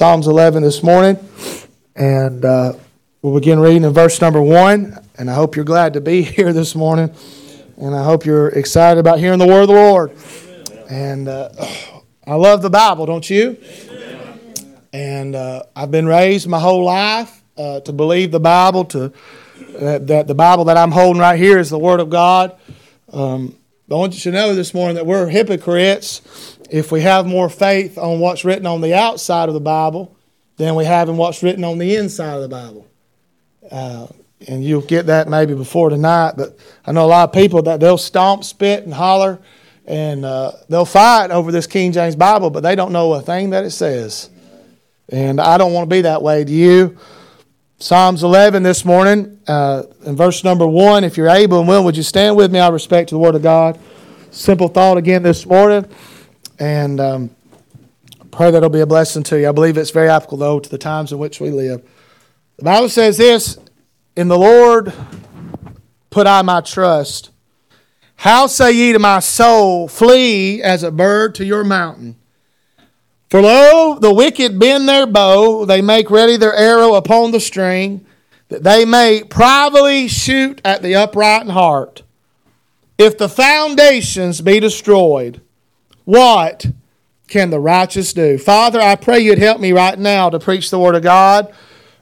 Psalms 11 this morning, and uh, we'll begin reading in verse number one. And I hope you're glad to be here this morning, and I hope you're excited about hearing the word of the Lord. And uh, I love the Bible, don't you? And uh, I've been raised my whole life uh, to believe the Bible, to that the Bible that I'm holding right here is the Word of God. Um, I want you to know this morning that we're hypocrites if we have more faith on what's written on the outside of the Bible than we have in what's written on the inside of the Bible. Uh, and you'll get that maybe before tonight, but I know a lot of people that they'll stomp, spit, and holler, and uh, they'll fight over this King James Bible, but they don't know a thing that it says. And I don't want to be that way. to you? Psalms 11 this morning, uh, in verse number 1. If you're able and willing, would you stand with me out of respect to the Word of God? Simple thought again this morning and um, pray that it'll be a blessing to you. I believe it's very applicable, though, to the times in which we live. The Bible says this In the Lord put I my trust. How say ye to my soul, Flee as a bird to your mountain? For lo, the wicked bend their bow, they make ready their arrow upon the string, that they may privately shoot at the upright in heart. If the foundations be destroyed, what can the righteous do? Father, I pray you'd help me right now to preach the Word of God.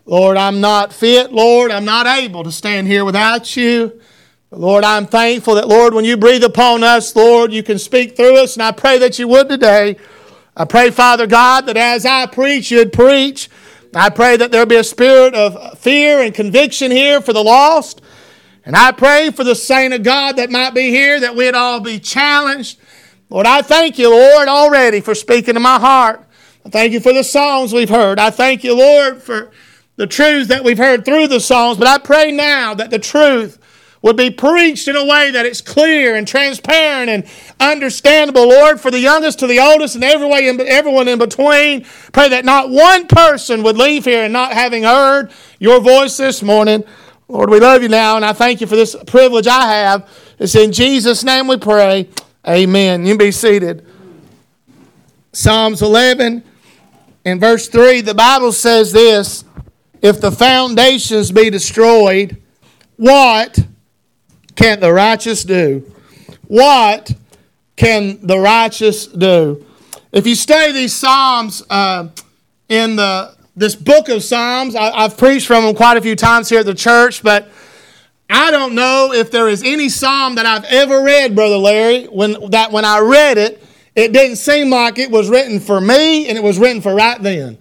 Lord, I'm not fit. Lord, I'm not able to stand here without you. But Lord, I'm thankful that, Lord, when you breathe upon us, Lord, you can speak through us, and I pray that you would today. I pray, Father God, that as I preach, you'd preach. I pray that there'll be a spirit of fear and conviction here for the lost. And I pray for the saint of God that might be here, that we'd all be challenged Lord, I thank you, Lord, already for speaking to my heart. I thank you for the songs we've heard. I thank you, Lord, for the truths that we've heard through the songs. But I pray now that the truth would be preached in a way that it's clear and transparent and understandable, Lord, for the youngest to the oldest and every way in, everyone in between. Pray that not one person would leave here and not having heard your voice this morning. Lord, we love you now, and I thank you for this privilege I have. It's in Jesus' name we pray. Amen. You be seated. Psalms 11 in verse 3, the Bible says this If the foundations be destroyed, what can the righteous do? What can the righteous do? If you study these Psalms uh, in the this book of Psalms, I, I've preached from them quite a few times here at the church, but I don't know if there is any psalm that I've ever read, Brother Larry, when, that when I read it, it didn't seem like it was written for me and it was written for right then.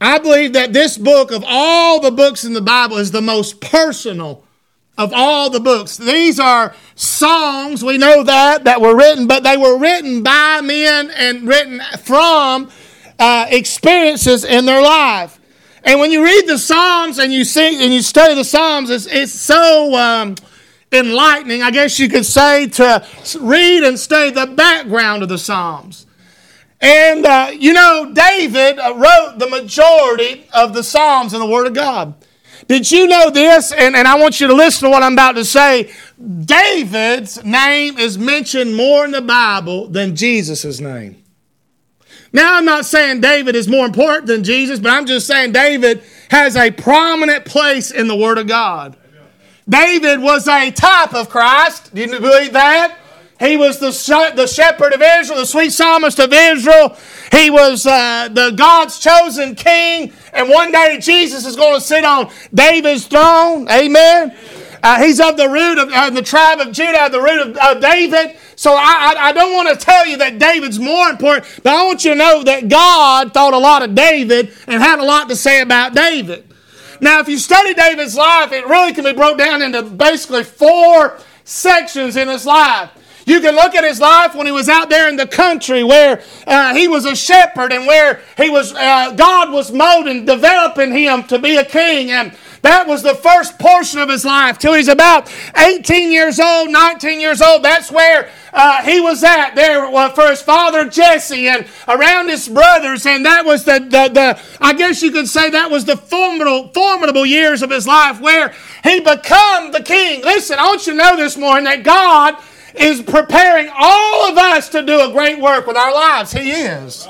I believe that this book, of all the books in the Bible, is the most personal of all the books. These are songs, we know that, that were written, but they were written by men and written from uh, experiences in their life. And when you read the Psalms and you see and you study the Psalms, it's, it's so um, enlightening, I guess you could say, to read and study the background of the Psalms. And uh, you know, David uh, wrote the majority of the Psalms in the Word of God. Did you know this? And, and I want you to listen to what I'm about to say. David's name is mentioned more in the Bible than Jesus' name. Now, I'm not saying David is more important than Jesus, but I'm just saying David has a prominent place in the Word of God. David was a type of Christ. Do you believe that? He was the, the shepherd of Israel, the sweet psalmist of Israel. He was uh, the God's chosen king. And one day Jesus is going to sit on David's throne. Amen. Uh, he's of the root of uh, the tribe of Judah, the root of David. So I, I, I don't want to tell you that David's more important, but I want you to know that God thought a lot of David and had a lot to say about David. Now, if you study David's life, it really can be broke down into basically four sections in his life. You can look at his life when he was out there in the country where uh, he was a shepherd and where he was, uh, God was molding, developing him to be a king. And that was the first portion of his life till he's about 18 years old, 19 years old. That's where uh, he was at there for his father Jesse and around his brothers. And that was the, the, the I guess you could say that was the formidable, formidable years of his life where he become the king. Listen, I want you to know this morning that God is preparing all of us to do a great work with our lives. He is.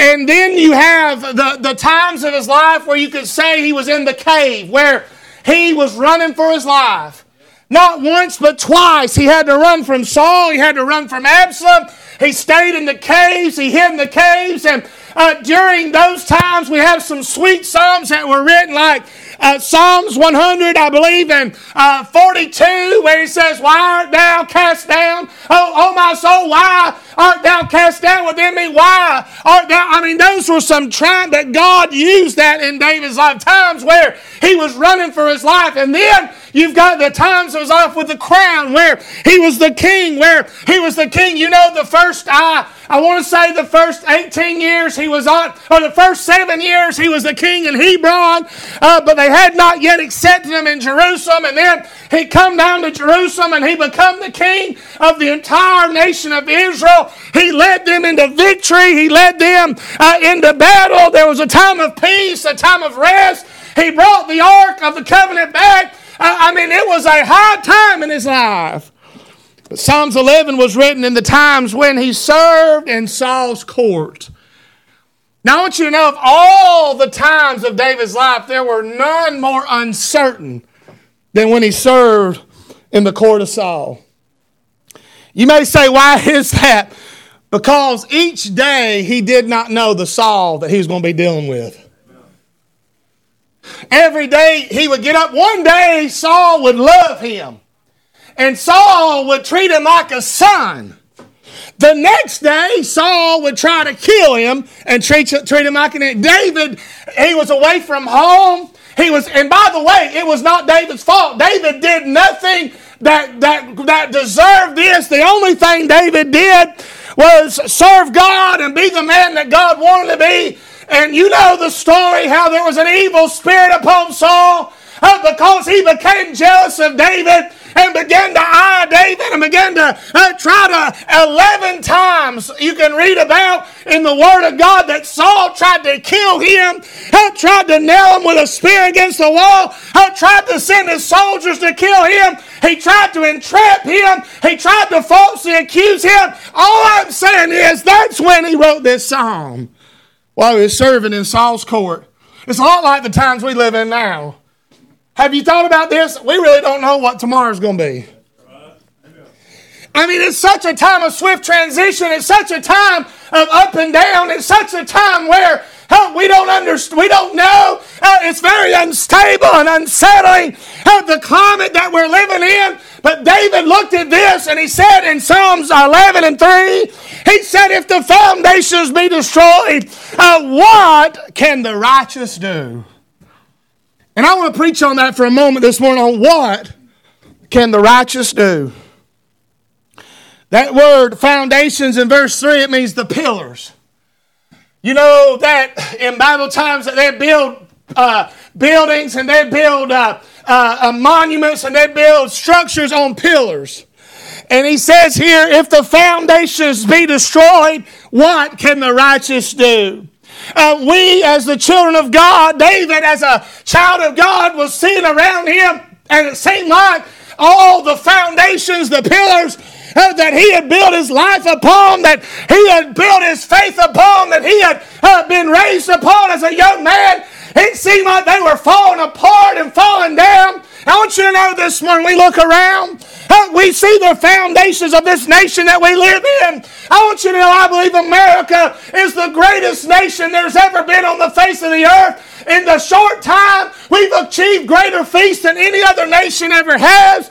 And then you have the, the times of his life where you could say he was in the cave, where he was running for his life. Not once, but twice. He had to run from Saul. He had to run from Absalom. He stayed in the caves. He hid in the caves. And uh, during those times, we have some sweet psalms that were written, like uh, Psalms 100, I believe, and uh, 42, where he says, Why art thou cast down? Oh, oh, my soul, why art thou cast down within me? Why art thou? I mean, those were some trying that God used that in David's life, times where he was running for his life. And then you've got the times of his life with the crown, where he was the king, where he was the king. You know, the first I, I want to say the first 18 years he was on, or the first seven years he was the king in Hebron, uh, but they had not yet accepted him in Jerusalem. And then he come down to Jerusalem and he become the king of the entire nation of Israel. He led them into victory. He led them uh, into battle. There was a time of peace, a time of rest. He brought the ark of the covenant back. Uh, I mean, it was a hard time in his life. But Psalms 11 was written in the times when he served in Saul's court. Now, I want you to know of all the times of David's life, there were none more uncertain than when he served in the court of Saul. You may say, why is that? Because each day he did not know the Saul that he was going to be dealing with. Every day he would get up. One day Saul would love him, and Saul would treat him like a son. The next day, Saul would try to kill him and treat, treat him like an David, he was away from home. He was, and by the way, it was not David's fault. David did nothing that, that, that deserved this. The only thing David did was serve God and be the man that God wanted to be. And you know the story how there was an evil spirit upon Saul uh, because he became jealous of David and began to eye David and began to uh, try to 11 times you can read about in the Word of God that Saul tried to kill him, uh, tried to nail him with a spear against the wall, uh, tried to send his soldiers to kill him. He tried to entrap him. He tried to falsely accuse him. All I'm saying is that's when he wrote this psalm while he was serving in Saul's court. It's a lot like the times we live in now. Have you thought about this? We really don't know what tomorrow's going to be. I mean, it's such a time of swift transition. It's such a time of up and down. It's such a time where we don't understand. We don't know. Uh, it's very unstable and unsettling. Uh, the climate that we're living in. But David looked at this and he said in Psalms 11 and 3, he said, If the foundations be destroyed, uh, what can the righteous do? And I want to preach on that for a moment this morning on what can the righteous do? That word foundations in verse 3, it means the pillars. You know that in Bible times that they build uh, buildings and they build uh, uh, uh monuments and they build structures on pillars. And he says here, if the foundations be destroyed, what can the righteous do? Uh, we, as the children of God, David, as a child of God, was seeing around him, and it seemed like all the foundations, the pillars uh, that he had built his life upon, that he had built his faith upon, that he had uh, been raised upon as a young man, it seemed like they were falling apart and falling down. I want you to know this morning we look around, we see the foundations of this nation that we live in. I want you to know I believe America is the greatest nation there's ever been on the face of the earth. In the short time, we've achieved greater feats than any other nation ever has.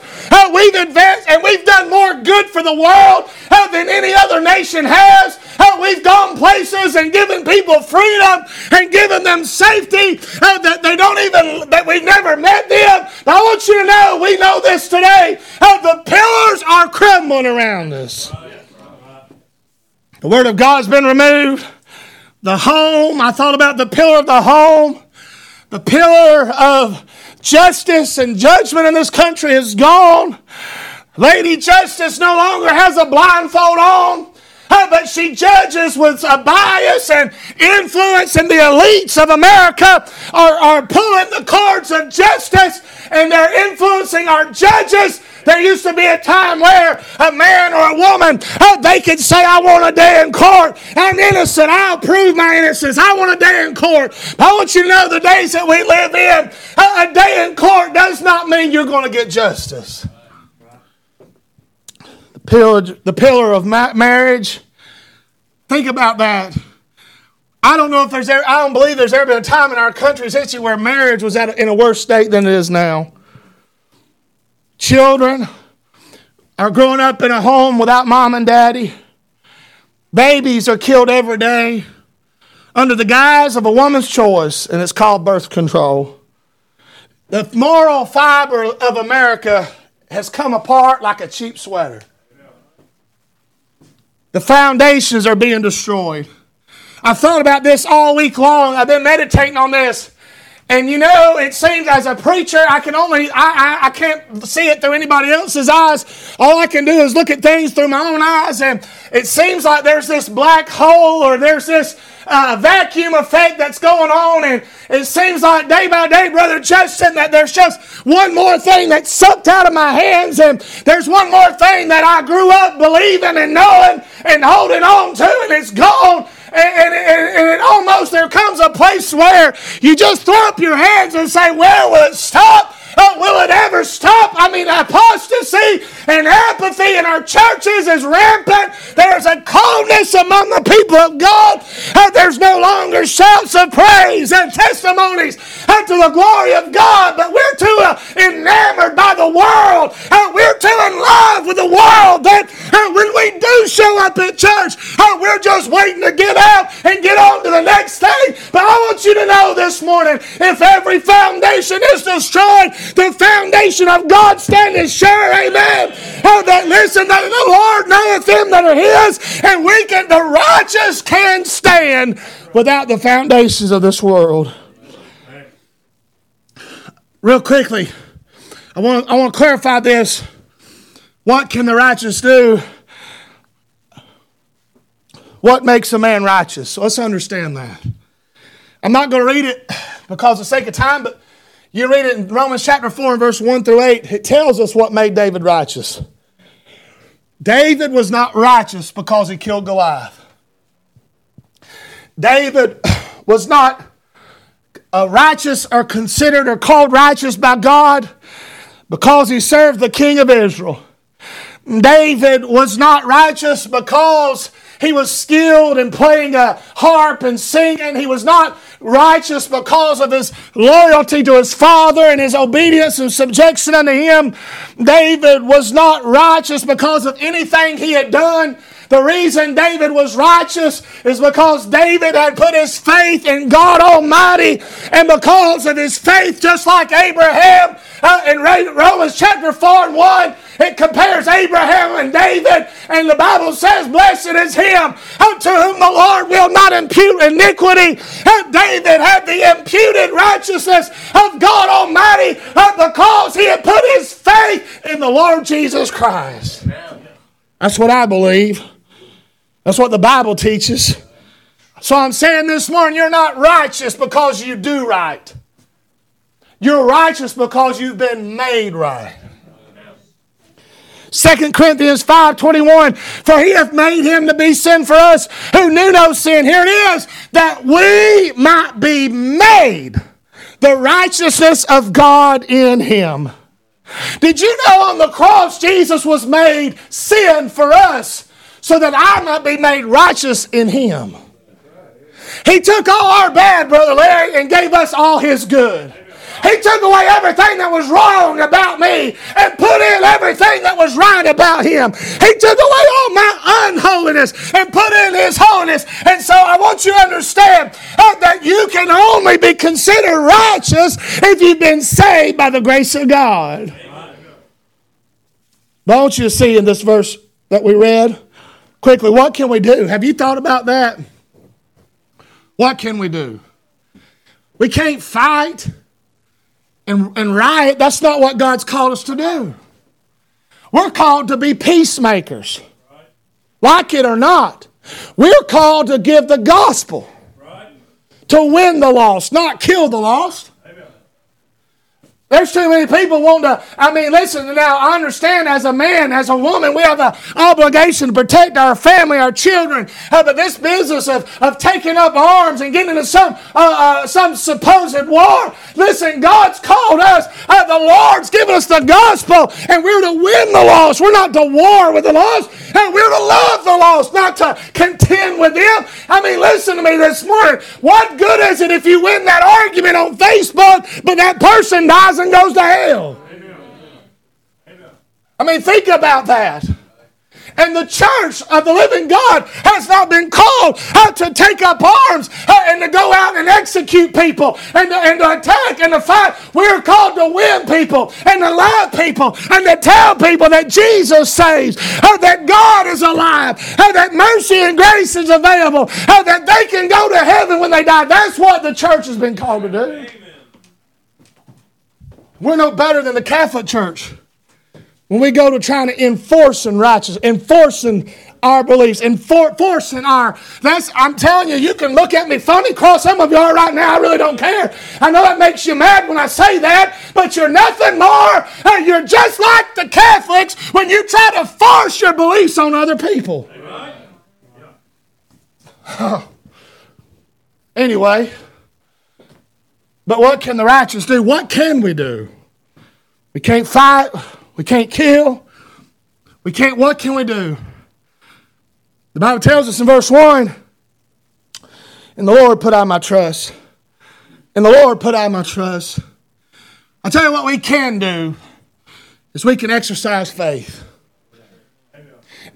We've advanced and we've done more good for the world than any other nation has. We've gone places and given people freedom and given them safety uh, that they don't even, that we've never met them. But I want you to know, we know this today. Uh, the pillars are crumbling around us. The Word of God's been removed. The home, I thought about the pillar of the home. The pillar of justice and judgment in this country is gone. Lady Justice no longer has a blindfold on. But she judges with a bias and influence, and the elites of America are, are pulling the cords of justice and they're influencing our judges There used to be a time where a man or a woman, they could say, I want a day in court. I'm innocent. I'll prove my innocence. I want a day in court. But I want you to know the days that we live in, a day in court does not mean you're going to get justice. The pillar, the pillar of marriage, think about that. I don't know if there's ever, I don't believe there's ever been a time in our country's history where marriage was at a, in a worse state than it is now. Children are growing up in a home without mom and daddy. Babies are killed every day under the guise of a woman's choice, and it's called birth control. The moral fiber of America has come apart like a cheap sweater. The foundations are being destroyed. I've thought about this all week long. I've been meditating on this. And you know, it seems as a preacher, I can only, I, I, I, can't see it through anybody else's eyes. All I can do is look at things through my own eyes. And it seems like there's this black hole or there's this uh, vacuum effect that's going on. And it seems like day by day, Brother Justin, that there's just one more thing that's sucked out of my hands. And there's one more thing that I grew up believing and knowing and holding on to, and it's gone. And, and, and, it almost there comes a place where you just throw up your hands and say, Where will it stop? Uh, will it ever stop? I mean, apostasy and apathy in our churches is rampant. There's a coldness among the people of God. There's no longer shouts of praise and testimonies unto the glory of God, but we're too uh, enamored by the world. We're too in love with the world that uh, show up at church, oh, we're just waiting to get out and get on to the next thing. But I want you to know this morning if every foundation is destroyed, the foundation of God standing sure. Amen. Oh, that listen, that the Lord knoweth them that are His, and we can, the righteous can stand without the foundations of this world. Real quickly, I want, I want to clarify this. What can the righteous do? What makes a man righteous? So let's understand that. I'm not going to read it because of the sake of time, but you read it in Romans chapter 4 and verse 1 through 8, it tells us what made David righteous. David was not righteous because he killed Goliath. David was not uh, righteous or considered or called righteous by God because he served the king of Israel. David was not righteous because he was skilled in playing a harp and singing. He was not righteous because of his loyalty to his father and his obedience and subjection unto him. David was not righteous because of anything he had done. The reason David was righteous is because David had put his faith in God Almighty, and because of his faith, just like Abraham uh, in Romans chapter 4 and 1, it compares Abraham and David, and the Bible says, Blessed is him unto whom the Lord will not impute iniquity. And David had the imputed righteousness of God Almighty uh, because he had put his faith in the Lord Jesus Christ. That's what I believe. That's what the Bible teaches. So I'm saying this morning, you're not righteous because you do right. You're righteous because you've been made right. 2 Corinthians 5:21 For he hath made him to be sin for us who knew no sin. Here it is that we might be made the righteousness of God in him. Did you know on the cross Jesus was made sin for us so that I might be made righteous in him? He took all our bad, Brother Larry, and gave us all his good. He took away everything that was wrong about me and put in everything that was right about him. He took away all my unholiness and put in his holiness. And so I want you to understand uh, that you can only be considered righteous if you've been saved by the grace of God. But I want you to see in this verse that we read quickly what can we do? Have you thought about that? What can we do? We can't fight and, and riot. That's not what God's called us to do. We're called to be peacemakers, like it or not. We're called to give the gospel, to win the lost, not kill the lost. There's too many people want to. I mean, listen now. I understand as a man, as a woman, we have the obligation to protect our family, our children. Uh, but this business of, of taking up arms and getting into some uh, uh, some supposed war. Listen, God's called us. Uh, the Lord's given us the gospel, and we're to win the lost. We're not to war with the lost, and we're to love the lost, not to contend with them. I mean, listen to me this morning. What good is it if you win that argument on Facebook, but that person dies? And goes to hell. I mean, think about that. And the church of the living God has not been called uh, to take up arms uh, and to go out and execute people and to, and to attack and to fight. We're called to win people and to love people and to tell people that Jesus saves, uh, that God is alive, uh, that mercy and grace is available, uh, that they can go to heaven when they die. That's what the church has been called to do. We're no better than the Catholic Church. When we go to trying to enforce and righteous, enforcing our beliefs, enforcing our that's I'm telling you, you can look at me funny, cross some of you are right now. I really don't care. I know that makes you mad when I say that, but you're nothing more. And you're just like the Catholics when you try to force your beliefs on other people. Anyway. But what can the righteous do? What can we do? We can't fight. We can't kill. We can't, what can we do? The Bible tells us in verse 1 In the Lord put I my trust. In the Lord put I my trust. I'll tell you what we can do is we can exercise faith.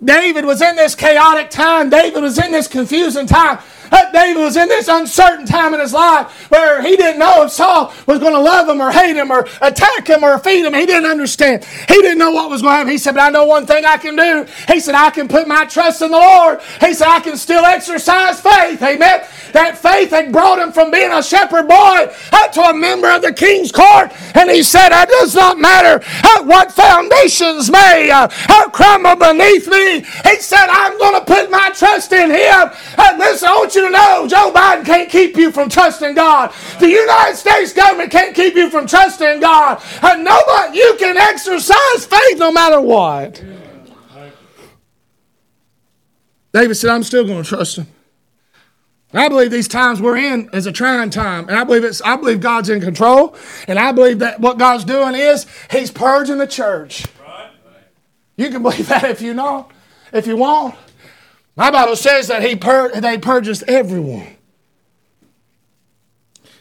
David was in this chaotic time. David was in this confusing time. David was in this uncertain time in his life where he didn't know if Saul was going to love him or hate him or attack him or feed him. He didn't understand. He didn't know what was going to happen. He said, But I know one thing I can do. He said, I can put my trust in the Lord. He said, I can still exercise faith. Amen. That faith had brought him from being a shepherd boy to a member of the king's court. And he said, It does not matter what foundations may uh, crumble beneath me. He said, I'm going to put my trust in him. And listen, I want you to know Joe Biden can't keep you from trusting God. The United States government can't keep you from trusting God. And nobody, you can exercise faith no matter what. David said, I'm still going to trust him. I believe these times we're in is a trying time, and I believe it's. I believe God's in control, and I believe that what God's doing is He's purging the church. You can believe that if you know, if you want. My Bible says that he pur- they purges everyone.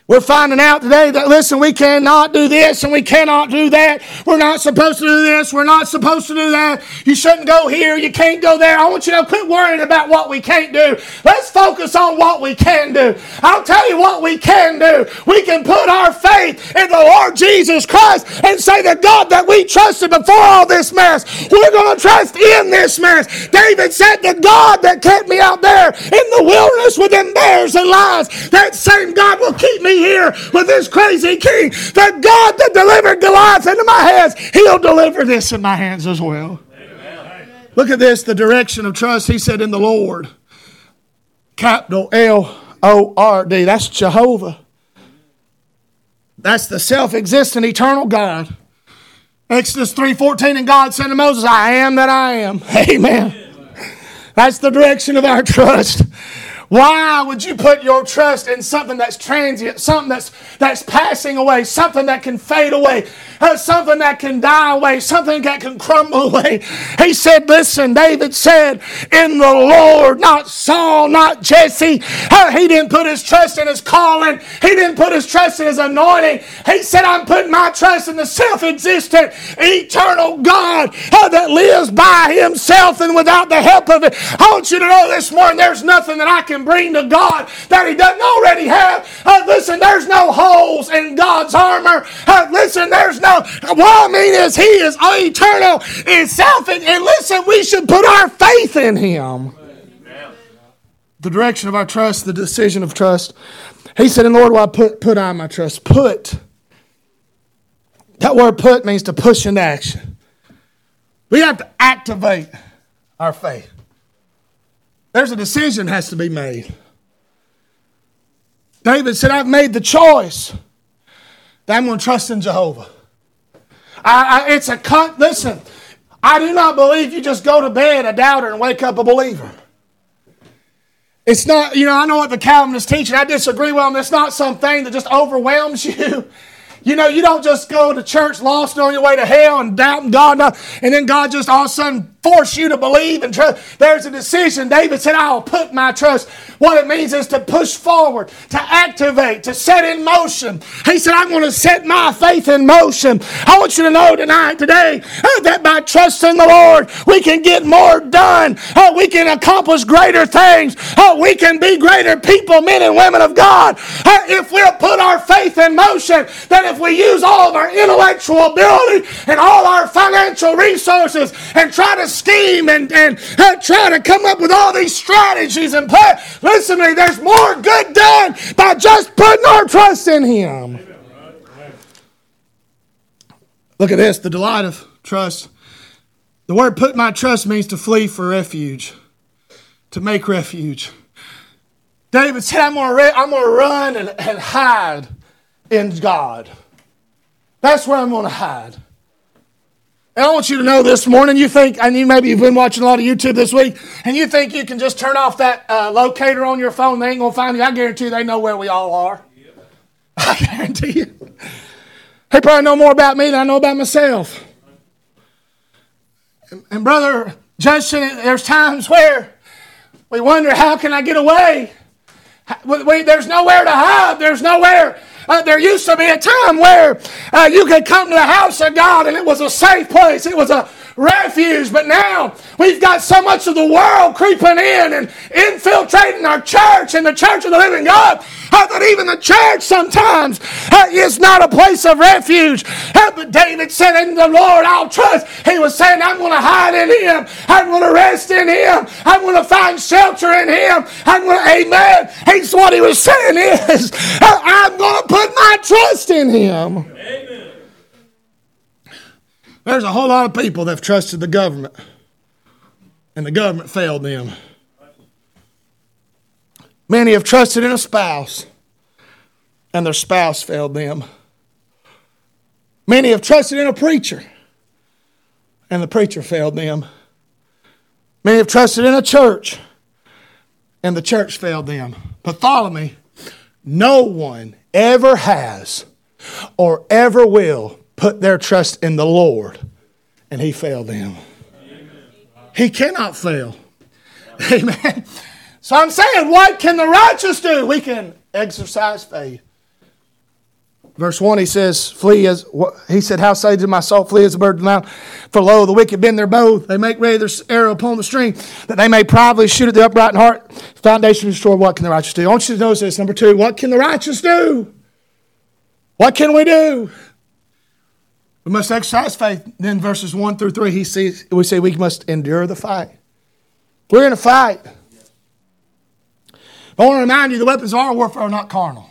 We're finding out today that, listen, we cannot do this and we cannot do that. We're not supposed to do this. We're not supposed to do that. You shouldn't go here. You can't go there. I want you to quit worrying about what we can't do. Let's focus on what we can do. I'll tell you what we can do. We can put our faith in the Lord Jesus Christ and say, the God that we trusted before all this mess, we're going to trust in this mess. David said, the God that kept me out there in the wilderness with them bears and lions, that same God will keep me here with this crazy king. That God that delivered Goliath into my hands, he'll deliver this in my hands as well. Amen. Look at this the direction of trust. He said, In the Lord. Capital L O R D. That's Jehovah. That's the self existent eternal God. Exodus 3:14 and God said to Moses, I am that I am. Amen. That's the direction of our trust. Why would you put your trust in something that's transient, something that's, that's passing away, something that can fade away, uh, something that can die away, something that can crumble away? He said, Listen, David said, In the Lord, not Saul, not Jesse. Uh, he didn't put his trust in his calling, he didn't put his trust in his anointing. He said, I'm putting my trust in the self existent, eternal God uh, that lives by himself and without the help of it. I want you to know this morning there's nothing that I can bring to God that He doesn't already have. Uh, listen, there's no holes in God's armor. Uh, listen, there's no. What I mean is, He is eternal, is self, and, and listen, we should put our faith in Him. The direction of our trust, the decision of trust. He said, and Lord, I put put on my trust? Put." That word "put" means to push into action. We have to activate our faith. There's a decision has to be made. David said, I've made the choice that I'm going to trust in Jehovah. I, I, it's a cut. Listen, I do not believe you just go to bed a doubter and wake up a believer. It's not, you know, I know what the Calvinists teach, and I disagree with them. It's not something that just overwhelms you. You know, you don't just go to church lost on your way to hell and doubting God, and then God just all of a sudden force you to believe and trust. There's a decision. David said, I'll put my trust. What it means is to push forward, to activate, to set in motion. He said, I'm going to set my faith in motion. I want you to know tonight, today, uh, that by trusting the Lord, we can get more done. Uh, we can accomplish greater things. Uh, we can be greater people, men and women of God. If we'll put our faith in motion, that if we use all of our intellectual ability and all our financial resources and try to scheme and, and uh, try to come up with all these strategies and plans. Listen to me, there's more good done by just putting our trust in Him. Look at this the delight of trust. The word put my trust means to flee for refuge, to make refuge. David said, I'm going to, I'm to run and, and hide in God. That's where I'm going to hide. And I want you to know this morning, you think, and you maybe you've been watching a lot of YouTube this week, and you think you can just turn off that uh, locator on your phone, they ain't to find you. I guarantee you they know where we all are. Yep. I guarantee you. They probably know more about me than I know about myself. And, and brother Justin, there's times where we wonder, how can I get away? We, we, there's nowhere to hide. There's nowhere uh, there used to be a time where uh, you could come to the house of God and it was a safe place. It was a refuge. But now we've got so much of the world creeping in and infiltrating our church and the church of the living God uh, that even the church sometimes uh, is not a place of refuge. Uh, but David said, In the Lord I'll trust. He was saying, I'm going to hide in Him. I'm going to rest in Him. I'm going to find shelter in Him. I'm going to, amen. He's what he was saying is, uh, I'm going to put my trust in Him. Amen. There's a whole lot of people that have trusted the government, and the government failed them. Many have trusted in a spouse, and their spouse failed them. Many have trusted in a preacher, and the preacher failed them. Many have trusted in a church, and the church failed them. Bartholomew, no one ever has or ever will put their trust in the Lord, and he failed them. He cannot fail. Amen. So I'm saying, what can the righteous do? We can exercise faith. Verse 1, he says, Flee as, he said, How say to my soul, flee as a bird to the mountain? For lo, the wicked bend their bow. They make ready their arrow upon the string, that they may privately shoot at the upright in heart. Foundation destroyed. What can the righteous do? I want you to notice this. Number two, what can the righteous do? What can we do? We must exercise faith. Then verses 1 through 3, he sees, we say we must endure the fight. We're in a fight. I want to remind you the weapons of our warfare are not carnal.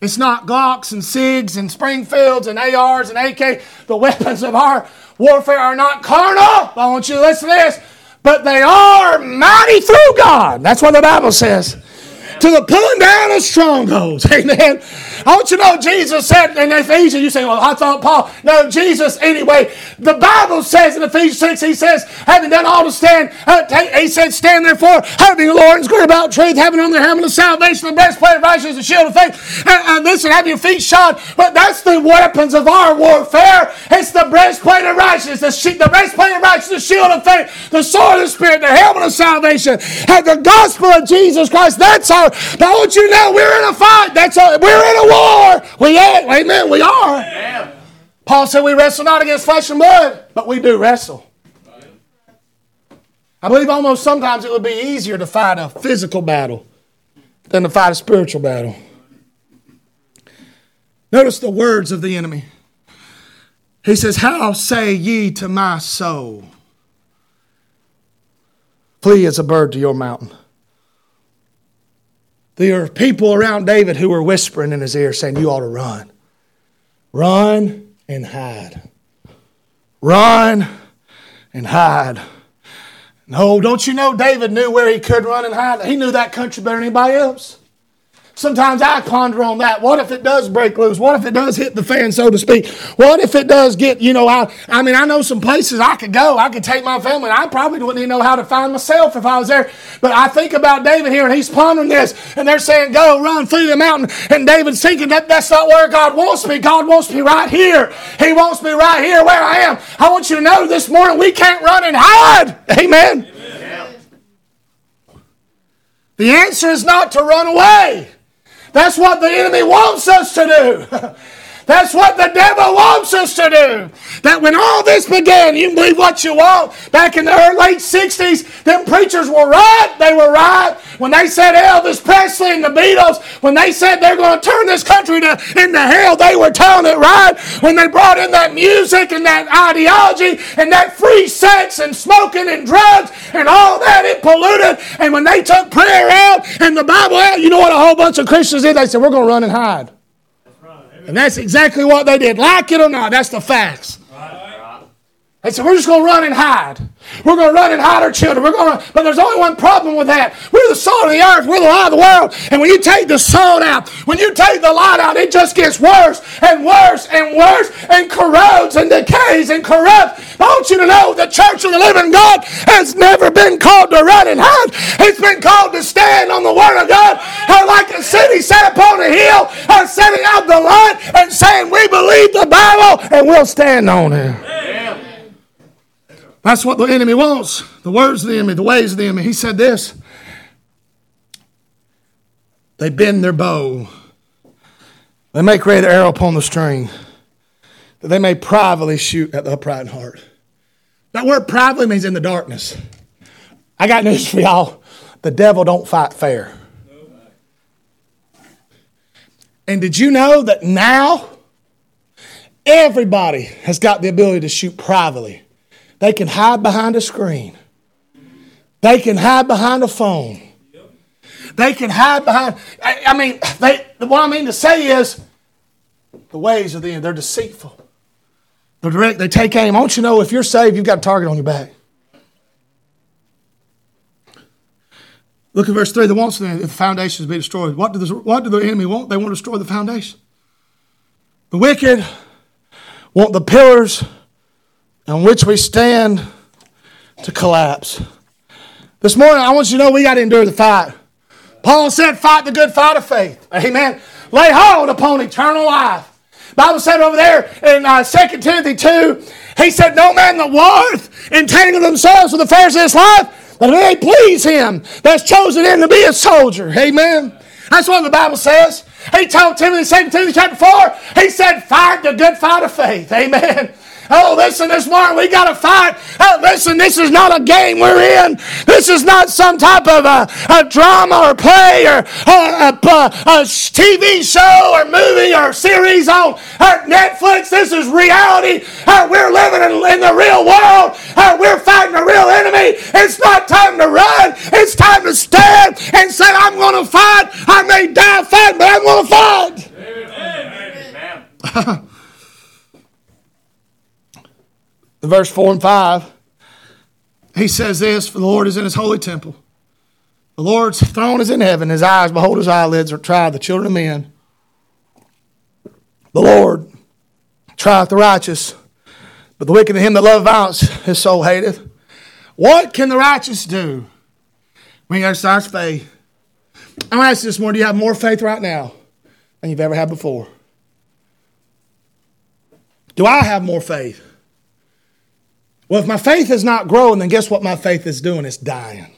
It's not Glocks and SIGs and Springfields and ARs and AK. The weapons of our warfare are not carnal. I want you to listen to this. But they are mighty through God. That's what the Bible says to the pulling down of strongholds. Amen. I want you to know Jesus said in Ephesians, you say, well, I thought Paul. No, Jesus, anyway. The Bible says in Ephesians 6, he says, having done all to stand, uh, he said, stand therefore, having the Lord's girded about truth, having on the helmet of salvation, the breastplate of righteousness, the shield of faith, and, and listen, have your feet shod. But that's the weapons of our warfare. It's the breastplate of righteousness, the, she- the breastplate of righteousness, the shield of faith, the sword of the Spirit, the helmet of salvation, and the gospel of Jesus Christ. That's our want you know we're in a fight. That's a, we're in a war. We are. Amen. We are. Paul said we wrestle not against flesh and blood, but we do wrestle. I believe almost sometimes it would be easier to fight a physical battle than to fight a spiritual battle. Notice the words of the enemy. He says, How say ye to my soul? Flee as a bird to your mountain. There are people around David who were whispering in his ear saying, You ought to run. Run and hide. Run and hide. No, don't you know David knew where he could run and hide? He knew that country better than anybody else. Sometimes I ponder on that. What if it does break loose? What if it does hit the fan, so to speak? What if it does get, you know, I, I mean, I know some places I could go. I could take my family. I probably wouldn't even know how to find myself if I was there. But I think about David here, and he's pondering this, and they're saying, go, run, through the mountain. And David's thinking that that's not where God wants me. God wants me right here. He wants me right here where I am. I want you to know this morning we can't run and hide. Amen. Amen. The answer is not to run away. That's what the enemy wants us to do. That's what the devil wants us to do. That when all this began, you can believe what you want. Back in the early, late 60s, them preachers were right. They were right. When they said Elvis Presley and the Beatles, when they said they're going to turn this country to, into hell, they were telling it right. When they brought in that music and that ideology and that free sex and smoking and drugs and all that, it polluted. And when they took prayer out and the Bible out, you know what a whole bunch of Christians did? They said, we're going to run and hide. And that's exactly what they did. Like it or not, that's the facts. Said, we're just going to run and hide. We're going to run and hide our children. We're going to, but there's only one problem with that. We're the salt of the earth. We're the light of the world. And when you take the salt out, when you take the light out, it just gets worse and worse and worse and corrodes and decays and corrupts. I want you to know the church of the living God has never been called to run and hide. It's been called to stand on the word of God. And like a city set upon a hill, or setting out the light and saying, we believe the Bible and we'll stand on it. That's what the enemy wants. The words of the enemy, the ways of the enemy. He said this. They bend their bow. They make ready the arrow upon the string, that they may privately shoot at the upright in heart. That word privately means in the darkness. I got news for y'all. The devil don't fight fair. And did you know that now everybody has got the ability to shoot privately? They can hide behind a screen. They can hide behind a phone. They can hide behind. I, I mean, they, what I mean to say is the ways of the end, they're deceitful. They're direct, they take aim. I want you to know if you're saved, you've got a target on your back. Look at verse 3. The They want the foundations be destroyed. What do, the, what do the enemy want? They want to destroy the foundation. The wicked want the pillars on which we stand to collapse. This morning, I want you to know we got to endure the fight. Paul said, Fight the good fight of faith. Amen. Lay hold upon eternal life. Bible said over there in uh, 2 Timothy 2, he said, No man that warreth entangle themselves with the affairs of this life, but they please him that's chosen him to be a soldier. Amen. That's what the Bible says. He told Timothy, 2 Timothy chapter 4, he said, Fight the good fight of faith. Amen. Oh, listen, this morning we got to fight. Oh, listen, this is not a game we're in. This is not some type of a, a drama or play or a, a, a, TV show or movie or series on uh, Netflix. This is reality. Oh, we're living in, in the real world. Oh, we're fighting a real enemy. It's not time to run. It's time to stand and say, I'm going to fight. I may die fighting, but I'm going to fight. Amen. Amen. verse 4 and 5, he says this For the Lord is in his holy temple. The Lord's throne is in heaven. His eyes behold his eyelids are tried the children of men. The Lord trieth the righteous, but the wicked and him that love violence his soul hateth. What can the righteous do when he exercise faith? I'm going to ask you this morning do you have more faith right now than you've ever had before? Do I have more faith? Well, if my faith is not growing, then guess what my faith is doing? It's dying.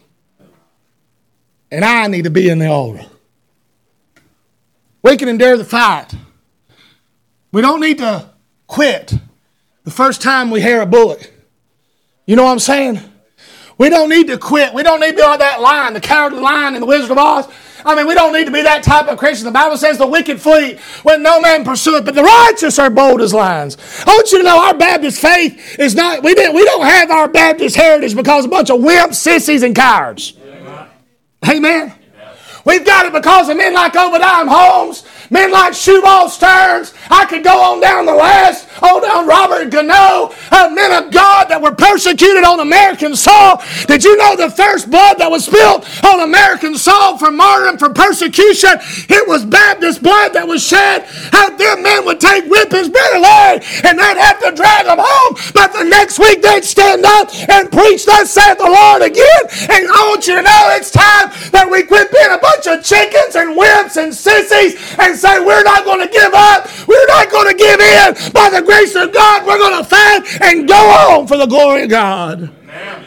And I need to be in the altar. We can endure the fight. We don't need to quit the first time we hear a bullet. You know what I'm saying? We don't need to quit. We don't need to be on that line, the cowardly lion in the Wizard of Oz. I mean, we don't need to be that type of Christian. The Bible says the wicked flee when no man pursueth, but the righteous are bold as lions. I want you to know our Baptist faith is not, we, didn't, we don't have our Baptist heritage because a bunch of wimps, sissies, and cowards. Amen. We've got it because of men like Obadiah Holmes, men like Shubal Stearns. I could go on down the list. on down Robert Gano, uh, men of God that were persecuted on American soil. Did you know the first blood that was spilled on American soil for martyrdom, for persecution? It was Baptist blood that was shed. How them men would take whippings, Brother Larry, and they'd have to drag them home. But the next week they'd stand up and preach, Thus saith the Lord again. And I want you to know it's time that we quit being a bunch of chickens and wimps and sissies and say, We're not going to give up. We're not going to give in. By the grace of God, we're going to fight and go on for the glory of God. Amen.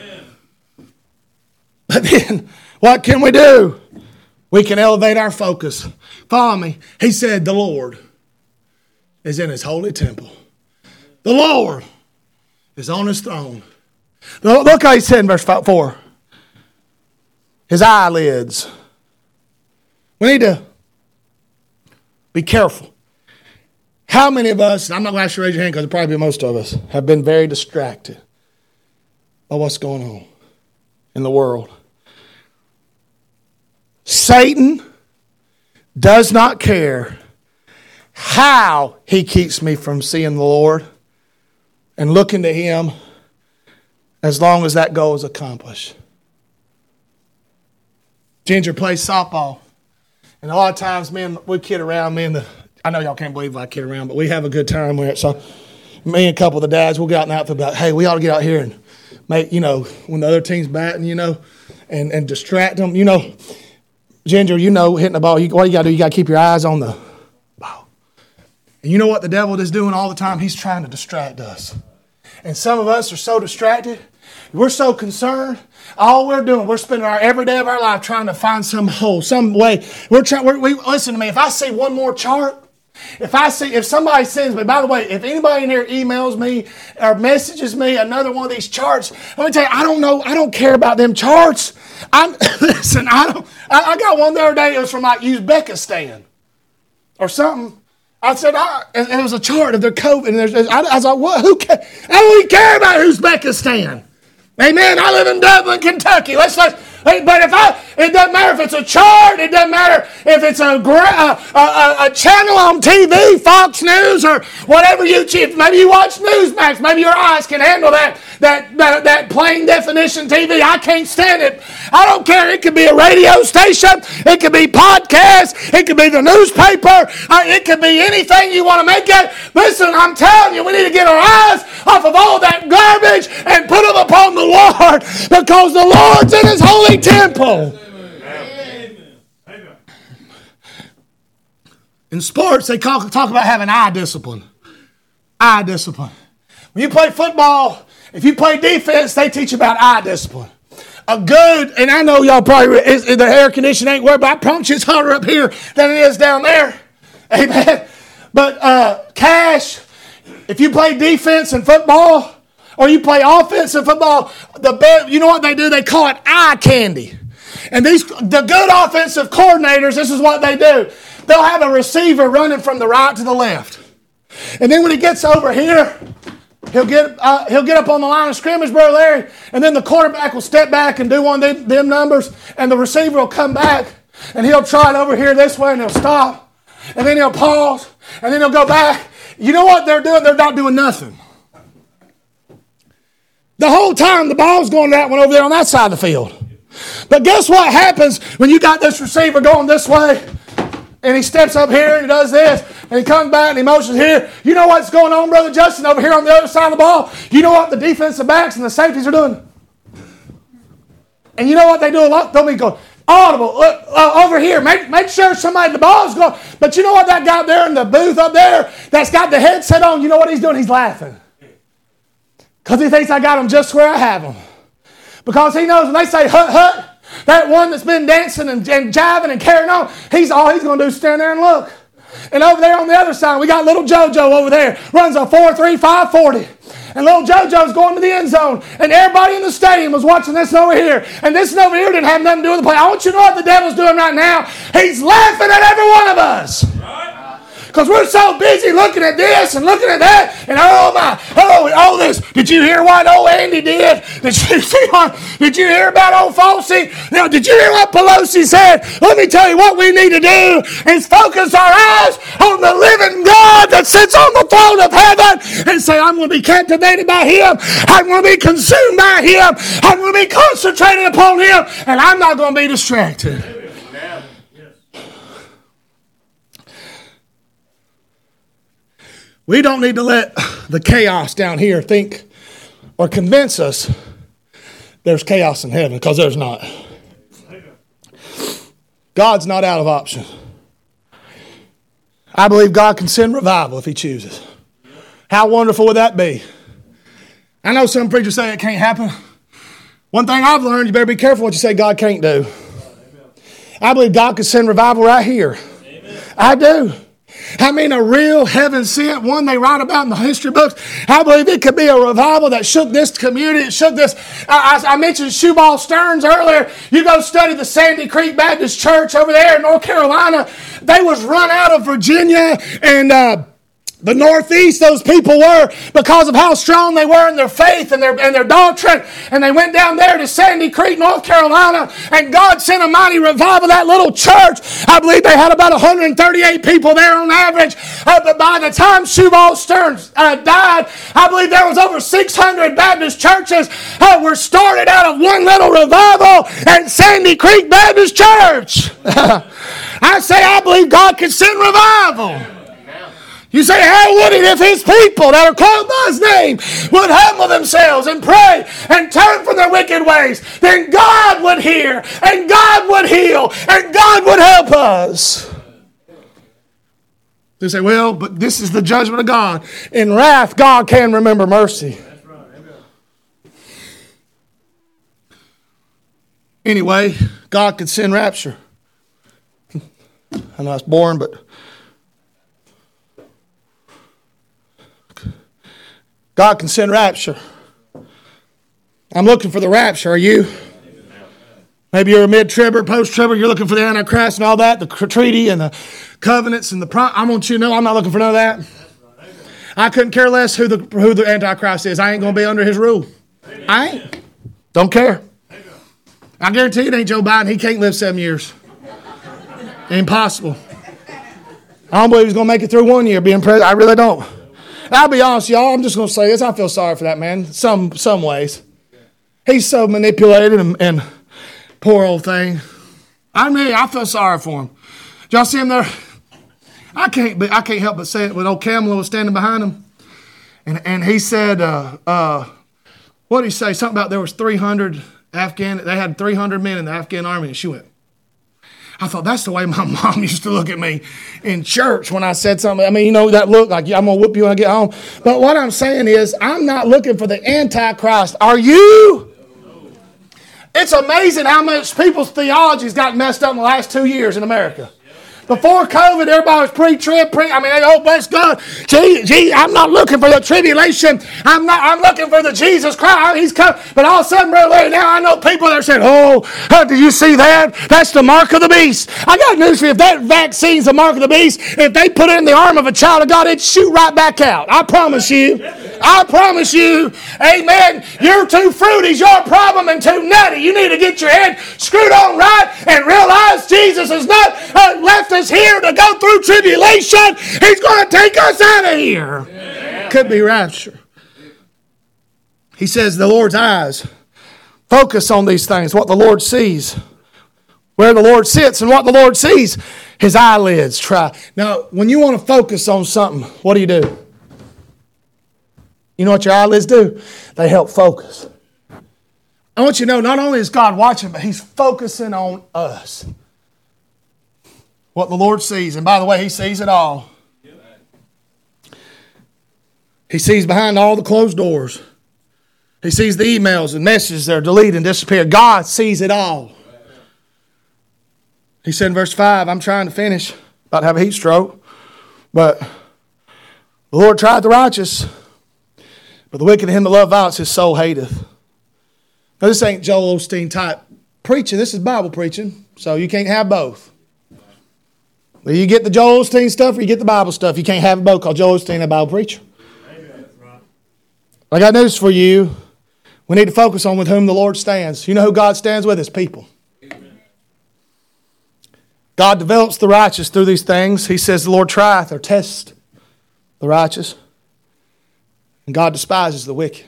But then, what can we do? We can elevate our focus. Follow me. He said, The Lord is in his holy temple. The Lord is on his throne. Look how he said in verse 4 his eyelids. We need to be careful. How many of us, I'm not going to ask you to raise your hand because probably most of us, have been very distracted by what's going on in the world? Satan does not care how he keeps me from seeing the Lord and looking to him as long as that goal is accomplished. Ginger plays softball. And a lot of times, me and we kid around, me and the, I know y'all can't believe I kid around, but we have a good time with it. So, me and a couple of the dads, we'll get out the outfield about, hey, we ought to get out here and make, you know, when the other team's batting, you know, and, and distract them. You know, Ginger, you know, hitting the ball, you, what you got to do, you got to keep your eyes on the ball. And you know what the devil is doing all the time? He's trying to distract us. And some of us are so distracted, we're so concerned. All we're doing, we're spending our every day of our life trying to find some hole, some way. We're trying. We're, we listen to me. If I see one more chart, if I see, if somebody sends me, by the way, if anybody in here emails me or messages me another one of these charts, let me tell you, I don't know, I don't care about them charts. I'm listen, I don't. I, I got one the other day. It was from like Uzbekistan or something. I said, I, and it was a chart of their COVID. And I, I was like, what? Who cares? I don't even care about Uzbekistan. Amen. I live in Dublin, Kentucky. Let's let's but if I, it doesn't matter if it's a chart, it doesn't matter if it's a, a, a, a channel on TV, Fox News, or whatever you, choose. maybe you watch Newsmax, maybe your eyes can handle that, that, that, that plain definition TV. I can't stand it. I don't care. It could be a radio station, it could be podcast, it could be the newspaper, uh, it could be anything you want to make it. Listen, I'm telling you, we need to get our eyes off of all that garbage and put them upon the Lord because the Lord's in His holy temple. In sports, they talk, talk about having eye discipline. Eye discipline. When you play football, if you play defense, they teach about eye discipline. A good, and I know y'all probably, the air conditioning ain't worried, but I promise you it's hotter up here than it is down there. Amen. But uh, cash, if you play defense in football, or you play offensive football, the best, you know what they do? They call it eye candy. And these the good offensive coordinators, this is what they do. They'll have a receiver running from the right to the left. And then when he gets over here, he'll get uh, he'll get up on the line of scrimmage, Brother Larry, and then the quarterback will step back and do one of them, them numbers, and the receiver will come back and he'll try it over here this way and he'll stop. And then he'll pause, and then he'll go back. You know what they're doing? They're not doing nothing. The whole time the ball's going that one over there on that side of the field. But guess what happens when you got this receiver going this way and he steps up here and he does this and he comes back and he motions here. You know what's going on, Brother Justin, over here on the other side of the ball? You know what the defensive backs and the safeties are doing? And you know what they do a lot? They'll be going, audible, look, uh, over here. Make, make sure somebody, the ball's going. But you know what that guy there in the booth up there that's got the headset on, you know what he's doing? He's laughing. Because he thinks I got him just where I have him. Because he knows when they say hut hut, that one that's been dancing and, and jiving and carrying on, he's all he's going to do is stand there and look. And over there on the other side, we got little JoJo over there, runs a 4 3 5 40. And little JoJo's going to the end zone. And everybody in the stadium was watching this over here. And this over here didn't have nothing to do with the play. I want you to know what the devil's doing right now. He's laughing at every one of us. Right. Because we're so busy looking at this and looking at that, and oh my, oh, all oh, this. Did you hear what old Andy did? Did you see what? Did you hear about old Fauci? Now, did you hear what Pelosi said? Let me tell you what we need to do is focus our eyes on the living God that sits on the throne of heaven and say, I'm going to be captivated by Him. I'm going to be consumed by Him. I'm going to be concentrated upon Him. And I'm not going to be distracted. We don't need to let the chaos down here think or convince us there's chaos in heaven because there's not. God's not out of option. I believe God can send revival if He chooses. How wonderful would that be? I know some preachers say it can't happen. One thing I've learned, you better be careful what you say God can't do. I believe God can send revival right here. I do. I mean, a real heaven sent one they write about in the history books. I believe it could be a revival that shook this community. It shook this. I, I, I mentioned Shubal Stearns earlier. You go study the Sandy Creek Baptist Church over there in North Carolina. They was run out of Virginia and. Uh, the Northeast, those people were because of how strong they were in their faith and their, and their doctrine. And they went down there to Sandy Creek, North Carolina, and God sent a mighty revival. That little church, I believe they had about 138 people there on average. Uh, but by the time Shubal Stearns uh, died, I believe there was over 600 Baptist churches uh, were started out of one little revival at Sandy Creek Baptist Church. I say I believe God can send revival. You say, how would it if his people that are called by his name would humble themselves and pray and turn from their wicked ways? Then God would hear and God would heal and God would help us. They say, well, but this is the judgment of God. In wrath, God can remember mercy. Anyway, God could send rapture. I know it's boring, but God can send rapture. I'm looking for the rapture. Are you? Maybe you're a mid-tribber, post-tribber. You're looking for the Antichrist and all that, the treaty and the covenants and the. Prom- I want you to know I'm not looking for none of that. I couldn't care less who the who the Antichrist is. I ain't to be under his rule. I ain't. Don't care. I guarantee it ain't Joe Biden. He can't live seven years. Impossible. I don't believe he's to make it through one year being president. I really don't. I'll be honest, y'all. I'm just going to say this. I feel sorry for that man. Some some ways, he's so manipulated and, and poor old thing. I mean, I feel sorry for him. Did y'all see him there? I can't. Be, I can't help but say it. When old Kamala was standing behind him, and and he said, uh, uh, "What did he say? Something about there was 300 Afghan. They had 300 men in the Afghan army." And she went, I thought that's the way my mom used to look at me in church when I said something. I mean, you know, that look like I'm going to whoop you when I get home. But what I'm saying is, I'm not looking for the Antichrist. Are you? It's amazing how much people's theology's got messed up in the last two years in America. Before COVID, everybody was pre-trib, pre. I mean, oh, bless God. Gee, gee, I'm not looking for the tribulation. I'm not. I'm looking for the Jesus Christ. He's come. But all of a sudden, brother, now I know people that are saying, "Oh, uh, do you see that? That's the mark of the beast." I got news for you. If that vaccine's the mark of the beast, if they put it in the arm of a child of God, it'd shoot right back out. I promise you. I promise you. Amen. You're too fruity. Your problem and too nutty. You need to get your head screwed on right and realize Jesus is not uh, left us here to go through tribulation. He's going to take us out of here. Yeah. Could be rapture. He says the Lord's eyes focus on these things, what the Lord sees. Where the Lord sits and what the Lord sees, his eyelids try. Now, when you want to focus on something, what do you do? You know what your eyelids do? They help focus. I want you to know not only is God watching, but He's focusing on us what the Lord sees. And by the way, He sees it all. He sees behind all the closed doors. He sees the emails and messages that are deleted and disappear. God sees it all. He said in verse 5, I'm trying to finish, about to have a heat stroke, but the Lord tried the righteous, but the wicked him that love violence, his soul hateth. Now, this ain't Joel Osteen type preaching. This is Bible preaching, so you can't have both. You get the Joel Osteen stuff or you get the Bible stuff. You can't have both because Joel Osteen a Bible preacher. I got news for you. We need to focus on with whom the Lord stands. You know who God stands with? His people. God develops the righteous through these things. He says the Lord trieth or tests the righteous. And God despises the wicked.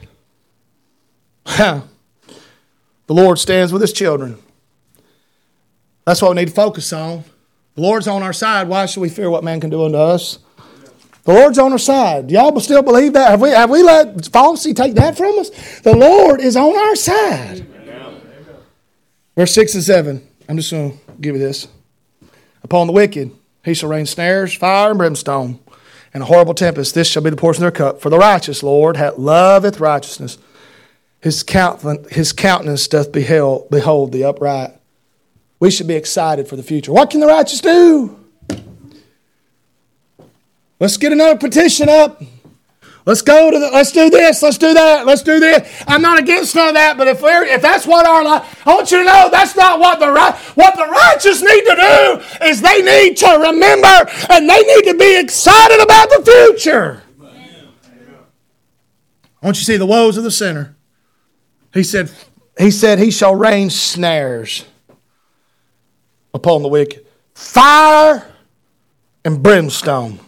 the Lord stands with his children. That's what we need to focus on. The Lord's on our side. Why should we fear what man can do unto us? The Lord's on our side. Do y'all still believe that? Have we, have we let falsity take that from us? The Lord is on our side. Verse 6 and 7. I'm just going to give you this. Upon the wicked, he shall rain snares, fire, and brimstone, and a horrible tempest. This shall be the portion of their cup. For the righteous, Lord, hath loveth righteousness. His countenance, doth beheld, behold the upright. We should be excited for the future. What can the righteous do? Let's get another petition up. Let's go to the, let's do this, let's do that, let's do this. I'm not against none of that, but if we're if that's what our life, I want you to know that's not what the right what the righteous need to do is they need to remember and they need to be excited about the future. I want you to see the woes of the sinner. He said, He said, He shall rain snares upon the wicked, fire and brimstone.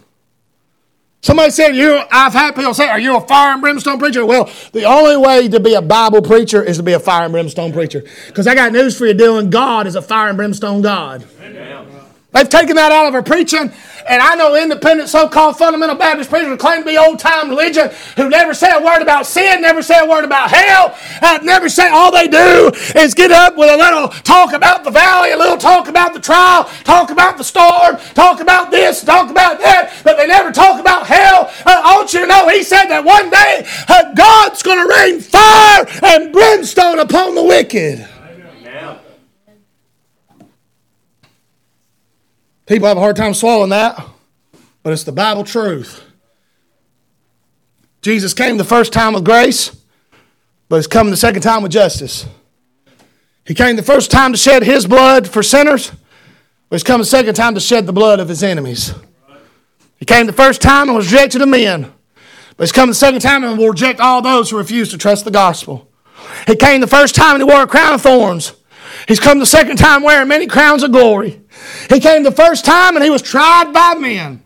Somebody said, "You." I've had people say, "Are you a fire and brimstone preacher?" Well, the only way to be a Bible preacher is to be a fire and brimstone preacher. Because I got news for you, Dylan. God is a fire and brimstone God. Amen. They've taken that out of our preaching and I know independent so-called fundamental Baptist preachers who claim to be old-time religion who never say a word about sin, never say a word about hell, uh, never say all they do is get up with a little talk about the valley, a little talk about the trial, talk about the storm, talk about this, talk about that, but they never talk about hell. Uh, I want you to know, he said that one day uh, God's going to rain fire and brimstone upon the wicked. People have a hard time swallowing that, but it's the Bible truth. Jesus came the first time with grace, but he's coming the second time with justice. He came the first time to shed his blood for sinners, but he's coming the second time to shed the blood of his enemies. He came the first time and was rejected of men, but he's coming the second time and will reject all those who refuse to trust the gospel. He came the first time and he wore a crown of thorns. He's come the second time wearing many crowns of glory. He came the first time and he was tried by men,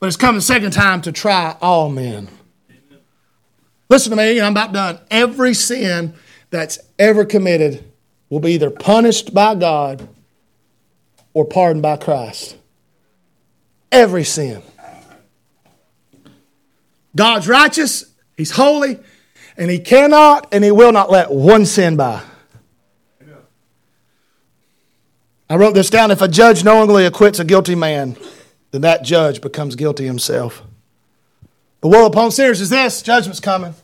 but he's come the second time to try all men. Listen to me, I'm about done. Every sin that's ever committed will be either punished by God or pardoned by Christ. Every sin. God's righteous, He's holy, and He cannot and He will not let one sin by. I wrote this down. If a judge knowingly acquits a guilty man, then that judge becomes guilty himself. The woe upon sinners is this judgment's coming.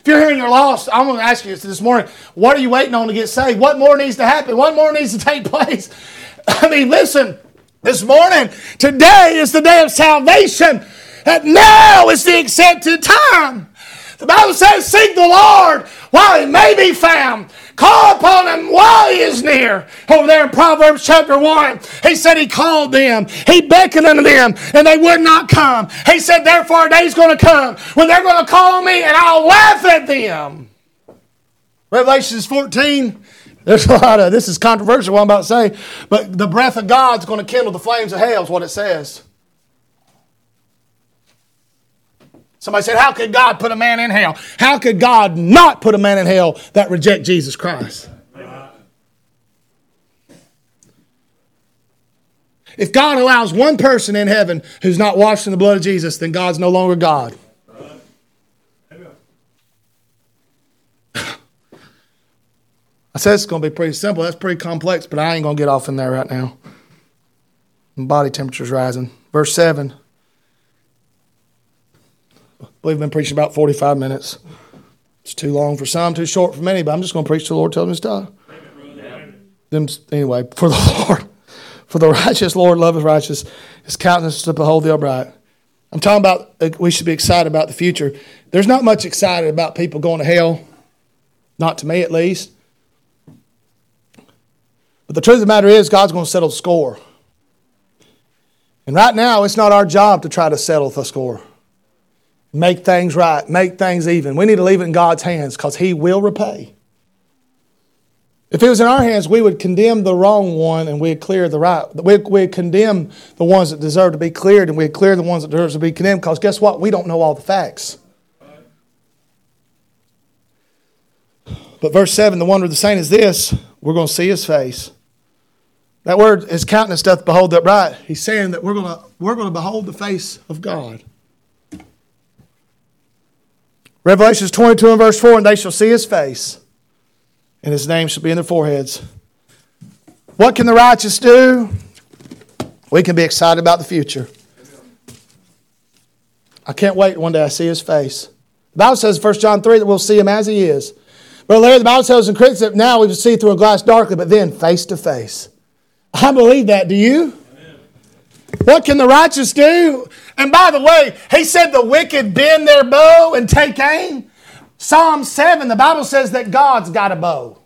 If you're here and you're lost, I'm going to ask you this morning what are you waiting on to get saved? What more needs to happen? What more needs to take place? I mean, listen, this morning, today is the day of salvation. That now is the accepted time. The Bible says, Seek the Lord while he may be found. Call upon him while he is near. Over there in Proverbs chapter 1, he said he called them, he beckoned unto them, and they would not come. He said, Therefore, a day's going to come when they're going to call on me, and I'll laugh at them. Revelations 14. There's a lot of this is controversial what I'm about to say, but the breath of God's going to kindle the flames of hell, is what it says. Somebody said, How could God put a man in hell? How could God not put a man in hell that reject Jesus Christ? If God allows one person in heaven who's not washed in the blood of Jesus, then God's no longer God. I said it's going to be pretty simple. That's pretty complex, but I ain't going to get off in there right now. My Body temperature's rising. Verse 7. Believe I've been preaching about 45 minutes. It's too long for some, too short for many, but I'm just going to preach to the Lord, tell him to stop. Them, anyway, for the Lord, for the righteous Lord loveth righteous, his countenance to behold the upright. I'm talking about uh, we should be excited about the future. There's not much excited about people going to hell, not to me at least. But the truth of the matter is, God's going to settle the score. And right now, it's not our job to try to settle the score make things right, make things even. We need to leave it in God's hands because He will repay. If it was in our hands, we would condemn the wrong one and we'd clear the right. We'd, we'd condemn the ones that deserve to be cleared and we'd clear the ones that deserve to be condemned because guess what? We don't know all the facts. But verse 7, the wonder of the saint is this we're going to see his face. That word, his countenance doth behold that right. He's saying that we're going to, we're going to behold the face of God. Revelations 22 and verse 4 And they shall see his face, and his name shall be in their foreheads. What can the righteous do? We can be excited about the future. I can't wait one day I see his face. The Bible says in 1 John 3 that we'll see him as he is. But Larry, the Bible tells in Corinthians that now we see through a glass darkly, but then face to face. I believe that. Do you? What can the righteous do? And by the way, he said the wicked bend their bow and take aim. Psalm 7, the Bible says that God's got a bow.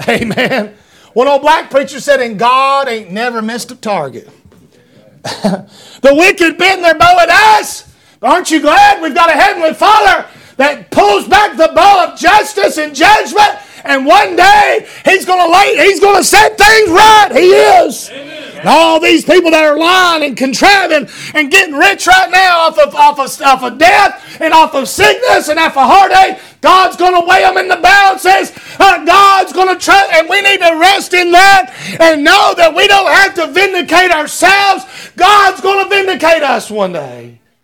Amen. One old black preacher said, and God ain't never missed a target. the wicked bend their bow at us. Aren't you glad we've got a heavenly Father that pulls back the bow of justice and judgment and one day he's going to lay, he's going to set things right. He is. And all these people that are lying and contriving and getting rich right now off of, off of, off of death and off of sickness and off of heartache, God's going to weigh them in the balances. Uh, God's going to trust, and we need to rest in that and know that we don't have to vindicate ourselves. God's going to vindicate us one day.